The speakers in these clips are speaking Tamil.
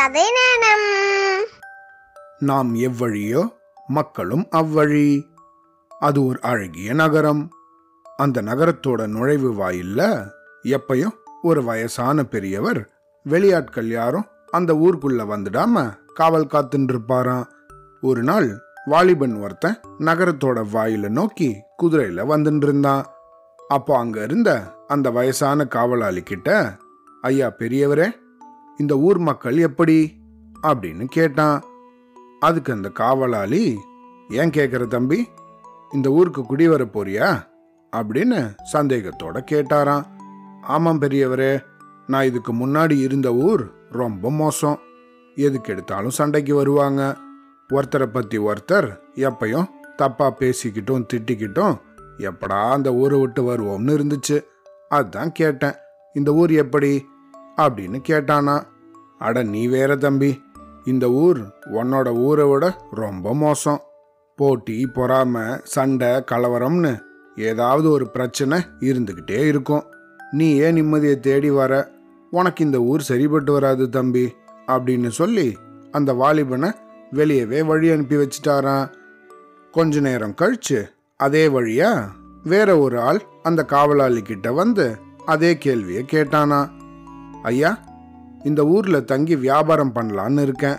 கதை நேரம். நாம் எவ்வழியோ மக்களும் அவ்வழி. அது ஒரு அழகிய நகரம். அந்த நகரத்தோட நுழைவு வாயில்ல எப்பயும் ஒரு வயசான பெரியவர் வெளியாட்கள் யாரும் அந்த ஊருக்குள்ள வந்துடாம காவல் காத்துன்னு இருப்பாராம் ஒரு நாள் வாலிபன் ஒருத்தன் நகரத்தோட வாயில நோக்கி குதிரையில வந்துட்டு இருந்தான் அப்போ அங்க இருந்த அந்த வயசான காவலாளி கிட்ட ஐயா பெரியவரே இந்த ஊர் மக்கள் எப்படி? அப்படின்னு கேட்டான். அதுக்கு அந்த காவலாளி ஏன் கேட்குற தம்பி? இந்த ஊருக்கு குடி வர போறியா? அப்படின்னு சந்தேகத்தோட கேட்டாராம். ஆமாம் பெரியவரே நான் இதுக்கு முன்னாடி இருந்த ஊர் ரொம்ப மோசம். எதுக்கு எடுத்தாலும் சண்டைக்கு வருவாங்க. ஒருத்தரை பற்றி ஒருத்தர் எப்பையும் தப்பாக பேசிக்கிட்டும் திட்டிக்கிட்டும் எப்படா அந்த ஊரை விட்டு வருவோம்னு இருந்துச்சு. அதுதான் கேட்டேன். இந்த ஊர் எப்படி? அப்படின்னு கேட்டானா. அட நீ வேற தம்பி. இந்த ஊர் உன்னோட ஊரை விட ரொம்ப மோசம். போட்டி பொறாம சண்டை கலவரம்னு ஏதாவது ஒரு பிரச்சனை இருந்துக்கிட்டே இருக்கும். நீ ஏன் நிம்மதியை தேடி வர? உனக்கு இந்த ஊர் சரிப்பட்டு வராது தம்பி அப்படின்னு சொல்லி அந்த வாலிபனை வெளியவே வழி அனுப்பி வச்சிட்டாரான் கொஞ்ச நேரம் கழிச்சு அதே வழியா வேற ஒரு ஆள் அந்த காவலாளி கிட்ட வந்து அதே கேள்வியை கேட்டானா. ஐயா இந்த ஊரில் தங்கி வியாபாரம் பண்ணலான்னு இருக்கேன்.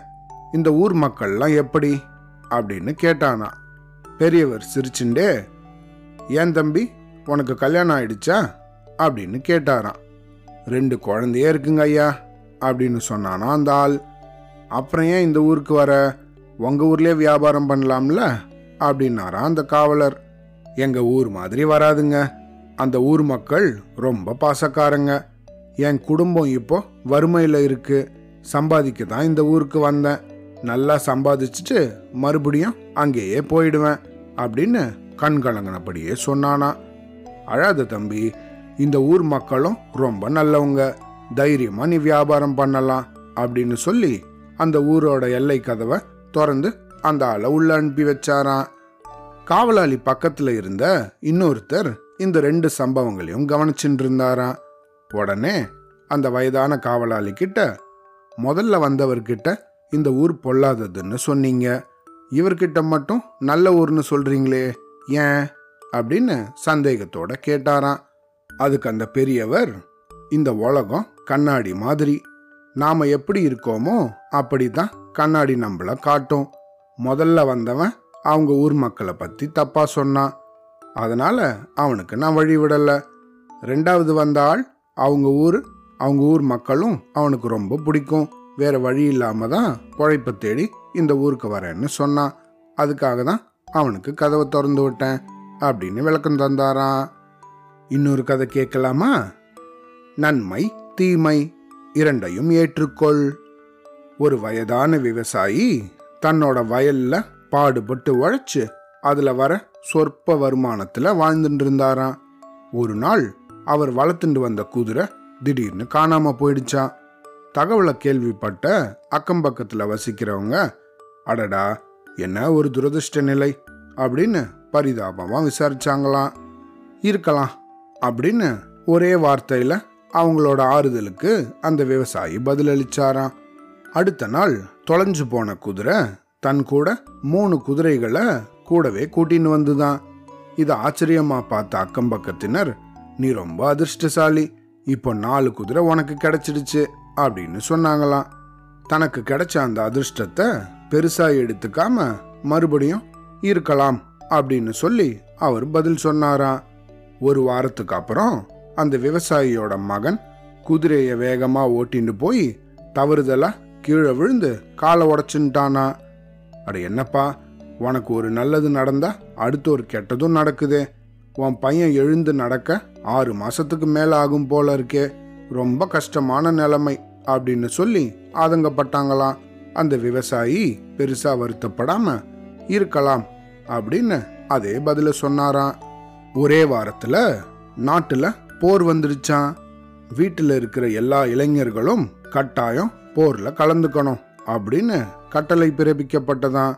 இந்த ஊர் மக்கள்லாம் எப்படி? அப்படின்னு கேட்டானா. பெரியவர் சிரிச்சுண்டே ஏன் தம்பி உனக்கு கல்யாணம் ஆயிடுச்சா? அப்படின்னு கேட்டாராம். ரெண்டு குழந்தையே இருக்குங்க ஐயா அப்படின்னு சொன்னானா அந்த ஆள். அப்புறம் ஏன் இந்த ஊருக்கு வர? உங்கள் ஊர்லேயே வியாபாரம் பண்ணலாம்ல? அப்படின்னாராம் அந்த காவலர். எங்கள் ஊர் மாதிரி வராதுங்க. அந்த ஊர் மக்கள் ரொம்ப பாசக்காரங்க. என் குடும்பம் இப்போ வறுமையில் இருக்கு. சம்பாதிக்க தான் இந்த ஊருக்கு வந்தேன். நல்லா சம்பாதிச்சுட்டு மறுபடியும் அங்கேயே போயிடுவேன் அப்படின்னு கண் கலங்கினபடியே சொன்னானா. அழாத தம்பி இந்த ஊர் மக்களும் ரொம்ப நல்லவங்க. தைரியமா நீ வியாபாரம் பண்ணலாம் அப்படின்னு சொல்லி அந்த ஊரோட எல்லை கதவை திறந்து அந்த ஆளை உள்ள அனுப்பி வச்சாராம். காவலாளி பக்கத்துல இருந்த இன்னொருத்தர் இந்த ரெண்டு சம்பவங்களையும் கவனிச்சுட்டு இருந்தாராம். உடனே அந்த வயதான காவலாளி கிட்ட முதல்ல வந்தவர்கிட்ட இந்த ஊர் பொல்லாததுன்னு சொன்னீங்க. இவர்கிட்ட மட்டும் நல்ல ஊர்னு சொல்றீங்களே ஏன்? அப்படின்னு சந்தேகத்தோட கேட்டாராம். அதுக்கு அந்த பெரியவர் இந்த உலகம் கண்ணாடி மாதிரி. நாம எப்படி இருக்கோமோ அப்படிதான் கண்ணாடி நம்மள காட்டும். முதல்ல வந்தவன் அவங்க ஊர் மக்களை பத்தி தப்பா சொன்னான். அதனால அவனுக்கு நான் வழி விடலை. ரெண்டாவது வந்த ஆள் அவங்க ஊர் அவங்க ஊர் மக்களும் அவனுக்கு ரொம்ப பிடிக்கும். வேற வழி இல்லாம தான் பொழைப்ப தேடி இந்த ஊருக்கு வரேன்னு சொன்னான் அதுக்காக தான் அவனுக்கு கதவை திறந்து விட்டேன் அப்படின்னு விளக்கம் தந்தாராம். இன்னொரு கதை கேட்கலாமா? நன்மை தீமை இரண்டையும் ஏற்றுக்கொள். ஒரு வயதான விவசாயி தன்னோட வயல்ல பாடுபட்டு உழைச்சு அதுல வர சொற்ப வருமானத்துல வாழ்ந்துட்டு இருந்தாராம். ஒரு நாள் அவர் வளர்த்துண்டு வந்த குதிரை திடீர்னு காணாம போயிடுச்சான் தகவலை கேள்விப்பட்ட அக்கம் பக்கத்துல வசிக்கிறவங்க அடடா என்ன ஒரு துரதிர்ஷ்ட நிலை அப்படின்னு பரிதாபமா விசாரிச்சாங்களாம். இருக்கலாம் அப்படின்னு ஒரே வார்த்தையில அவங்களோட ஆறுதலுக்கு அந்த விவசாயி பதிலளிச்சாராம். அடுத்த நாள் தொலைஞ்சு போன குதிரை தன் கூட மூணு குதிரைகளை கூடவே கூட்டின்னு வந்துதான். இதை ஆச்சரியமா பார்த்த அக்கம் பக்கத்தினர் நீ ரொம்ப அதிர்ஷ்டசாலி. இப்போ நாலு குதிரை உனக்கு கிடைச்சிடுச்சு அப்படின்னு சொன்னாங்களாம். தனக்கு கிடைச்ச அந்த அதிர்ஷ்டத்தை பெருசாக எடுத்துக்காம மறுபடியும் இருக்கலாம் அப்படின்னு சொல்லி அவர் பதில் சொன்னாராம். ஒரு வாரத்துக்கு அப்புறம் அந்த விவசாயியோட மகன் குதிரையை வேகமாக ஓட்டிட்டு போய் தவறுதலா கீழே விழுந்து காலை உடைச்சுட்டானா. அட என்னப்பா உனக்கு ஒரு நல்லது நடந்தா அடுத்து ஒரு கெட்டதும் நடக்குதே. உன் பையன் எழுந்து நடக்க ஆறு மாசத்துக்கு மேல ஆகும் போல இருக்கே. ரொம்ப கஷ்டமான நிலைமை அப்படின்னு சொல்லி ஆதங்கப்பட்டாங்களாம். அந்த விவசாயி பெருசா வருத்தப்படாம இருக்கலாம் அப்படின்னு அதே பதில சொன்னாராம். ஒரே வாரத்துல நாட்டுல போர் வந்துடுச்சான் வீட்டுல இருக்கிற எல்லா இளைஞர்களும் கட்டாயம் போர்ல கலந்துக்கணும் அப்படின்னு கட்டளை பிறப்பிக்கப்பட்டதான்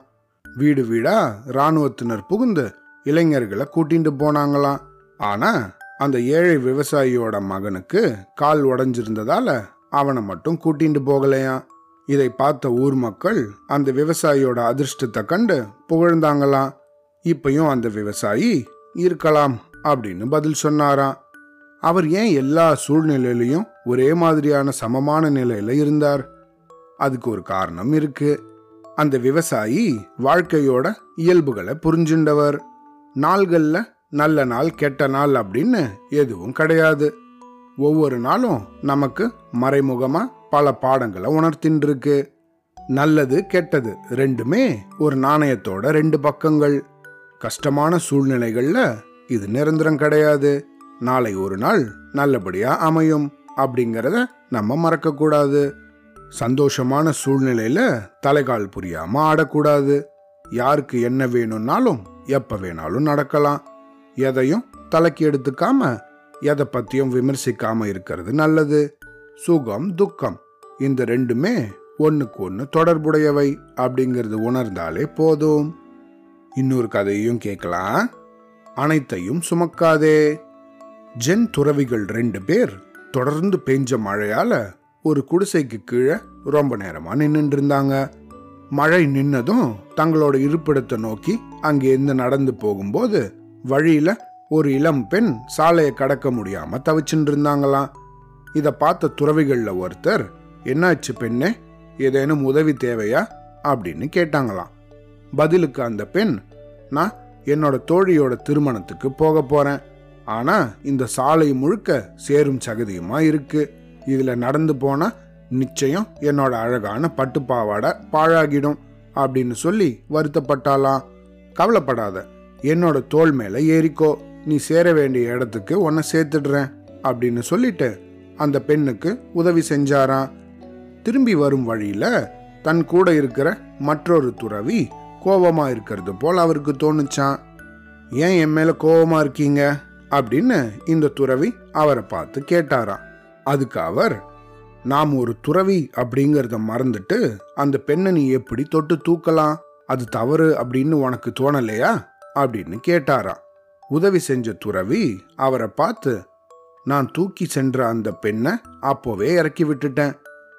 வீடு வீடா ராணுவத்தினர் புகுந்து இளைஞர்களை கூட்டிட்டு போனாங்களாம். ஆனா அந்த ஏழை விவசாயியோட மகனுக்கு கால் உடஞ்சிருந்ததால அவனை மட்டும் கூட்டிட்டு போகலையாம். இதை பார்த்த ஊர் மக்கள் அந்த விவசாயியோட அதிர்ஷ்டத்தை கண்டு புகழ்ந்தாங்களாம். இப்பயும் அந்த விவசாயி இருக்கலாம் அப்படின்னு பதில் சொன்னாராம். அவர் ஏன் எல்லா சூழ்நிலையிலையும் ஒரே மாதிரியான சமமான நிலையில இருந்தார்? அதுக்கு ஒரு காரணம் இருக்கு. அந்த விவசாயி வாழ்க்கையோட இயல்புகளை புரிஞ்சுண்டவர். நாள்களில் நல்ல நாள் கெட்ட நாள் அப்படின்னு எதுவும் கிடையாது. ஒவ்வொரு நாளும் நமக்கு மறைமுகமாக பல பாடங்களை உணர்த்தின்னு இருக்கு நல்லது கெட்டது ரெண்டுமே ஒரு நாணயத்தோட ரெண்டு பக்கங்கள். கஷ்டமான சூழ்நிலைகளில் இது நிரந்தரம் கிடையாது. நாளை ஒரு நாள் நல்லபடியாக அமையும் அப்படிங்கிறத நம்ம மறக்கக்கூடாது. சந்தோஷமான சூழ்நிலையில் தலைகால் புரியாமல் ஆடக்கூடாது. யாருக்கு என்ன வேணும்னாலும் எப்ப வேணாலும் நடக்கலாம். எதையும் தலைக்கு எடுத்துக்காம எதை பத்தியும் விமர்சிக்காம இருக்கிறது நல்லது. சுகம் துக்கம் இந்த ரெண்டுமே ஒண்ணுக்கு ஒன்று தொடர்புடையவை அப்படிங்கிறது உணர்ந்தாலே போதும். இன்னொரு கதையும் கேட்கலாம். அனைத்தையும் சுமக்காதே. ஜென் துறவிகள் ரெண்டு பேர் தொடர்ந்து பெஞ்ச மழையால ஒரு குடிசைக்கு கீழே ரொம்ப நேரமா நின்றுட்டு இருந்தாங்க. மழை நின்னதும் தங்களோட இருப்பிடத்தை நோக்கி அங்கேருந்து நடந்து போகும்போது வழியில ஒரு இளம் பெண் சாலையை கடக்க முடியாம தவிச்சுட்டு இருந்தாங்களாம். இதை பார்த்த துறவிகளில் ஒருத்தர் என்னாச்சு பெண்ணே? ஏதேனும் உதவி தேவையா? அப்படின்னு கேட்டாங்களாம். பதிலுக்கு அந்த பெண் நான் என்னோட தோழியோட திருமணத்துக்கு போக போறேன். ஆனா இந்த சாலை முழுக்க சேரும் சகதியுமா இருக்கு. இதுல நடந்து போனா நிச்சயம் என்னோட அழகான பட்டு பாவாடை பாழாகிடும் அப்படின்னு சொல்லி வருத்தப்பட்டாலாம் கவலைப்படாத என்னோட தோல் மேலே ஏறிக்கோ. நீ சேர வேண்டிய இடத்துக்கு உன்னை சேர்த்துடுறேன் அப்படின்னு சொல்லிட்டு அந்த பெண்ணுக்கு உதவி செஞ்சாராம். திரும்பி வரும் வழியில தன் கூட இருக்கிற மற்றொரு துறவி கோபமா இருக்கிறது போல் அவருக்கு தோணுச்சான் ஏன் என் மேல கோபமா இருக்கீங்க? அப்படின்னு இந்த துறவி அவரை பார்த்து கேட்டாராம். அதுக்கு அவர் நாம் ஒரு துறவி அப்படிங்கிறத மறந்துட்டு அந்த பெண்ணை நீ எப்படி தொட்டு தூக்கலாம்? அது தவறு அப்படின்னு உனக்கு தோணலையா? அப்படின்னு கேட்டாராம். உதவி செஞ்ச துறவி அவரை பார்த்து நான் தூக்கி சென்ற அந்த பெண்ணை அப்போவே இறக்கி விட்டுட்டேன்.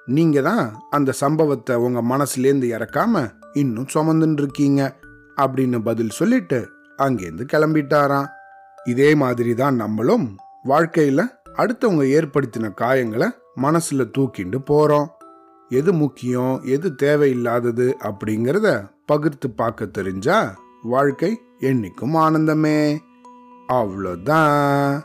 நீங்க தான் அந்த சம்பவத்தை உங்க மனசுலேருந்து இறக்காம இன்னும் சுமந்துன்னு இருக்கீங்க அப்படின்னு பதில் சொல்லிட்டு அங்கேருந்து கிளம்பிட்டாராம். இதே மாதிரி தான் நம்மளும் வாழ்க்கையில அடுத்தவங்க ஏற்படுத்தின காயங்களை மனசில் தூக்கிண்டு போகிறோம் எது முக்கியம் எது தேவையில்லாதது அப்படிங்கிறத பகிர்ந்து பார்க்க தெரிஞ்சா வாழ்க்கை என்னைக்கும் ஆனந்தமே. அவ்வளோதான்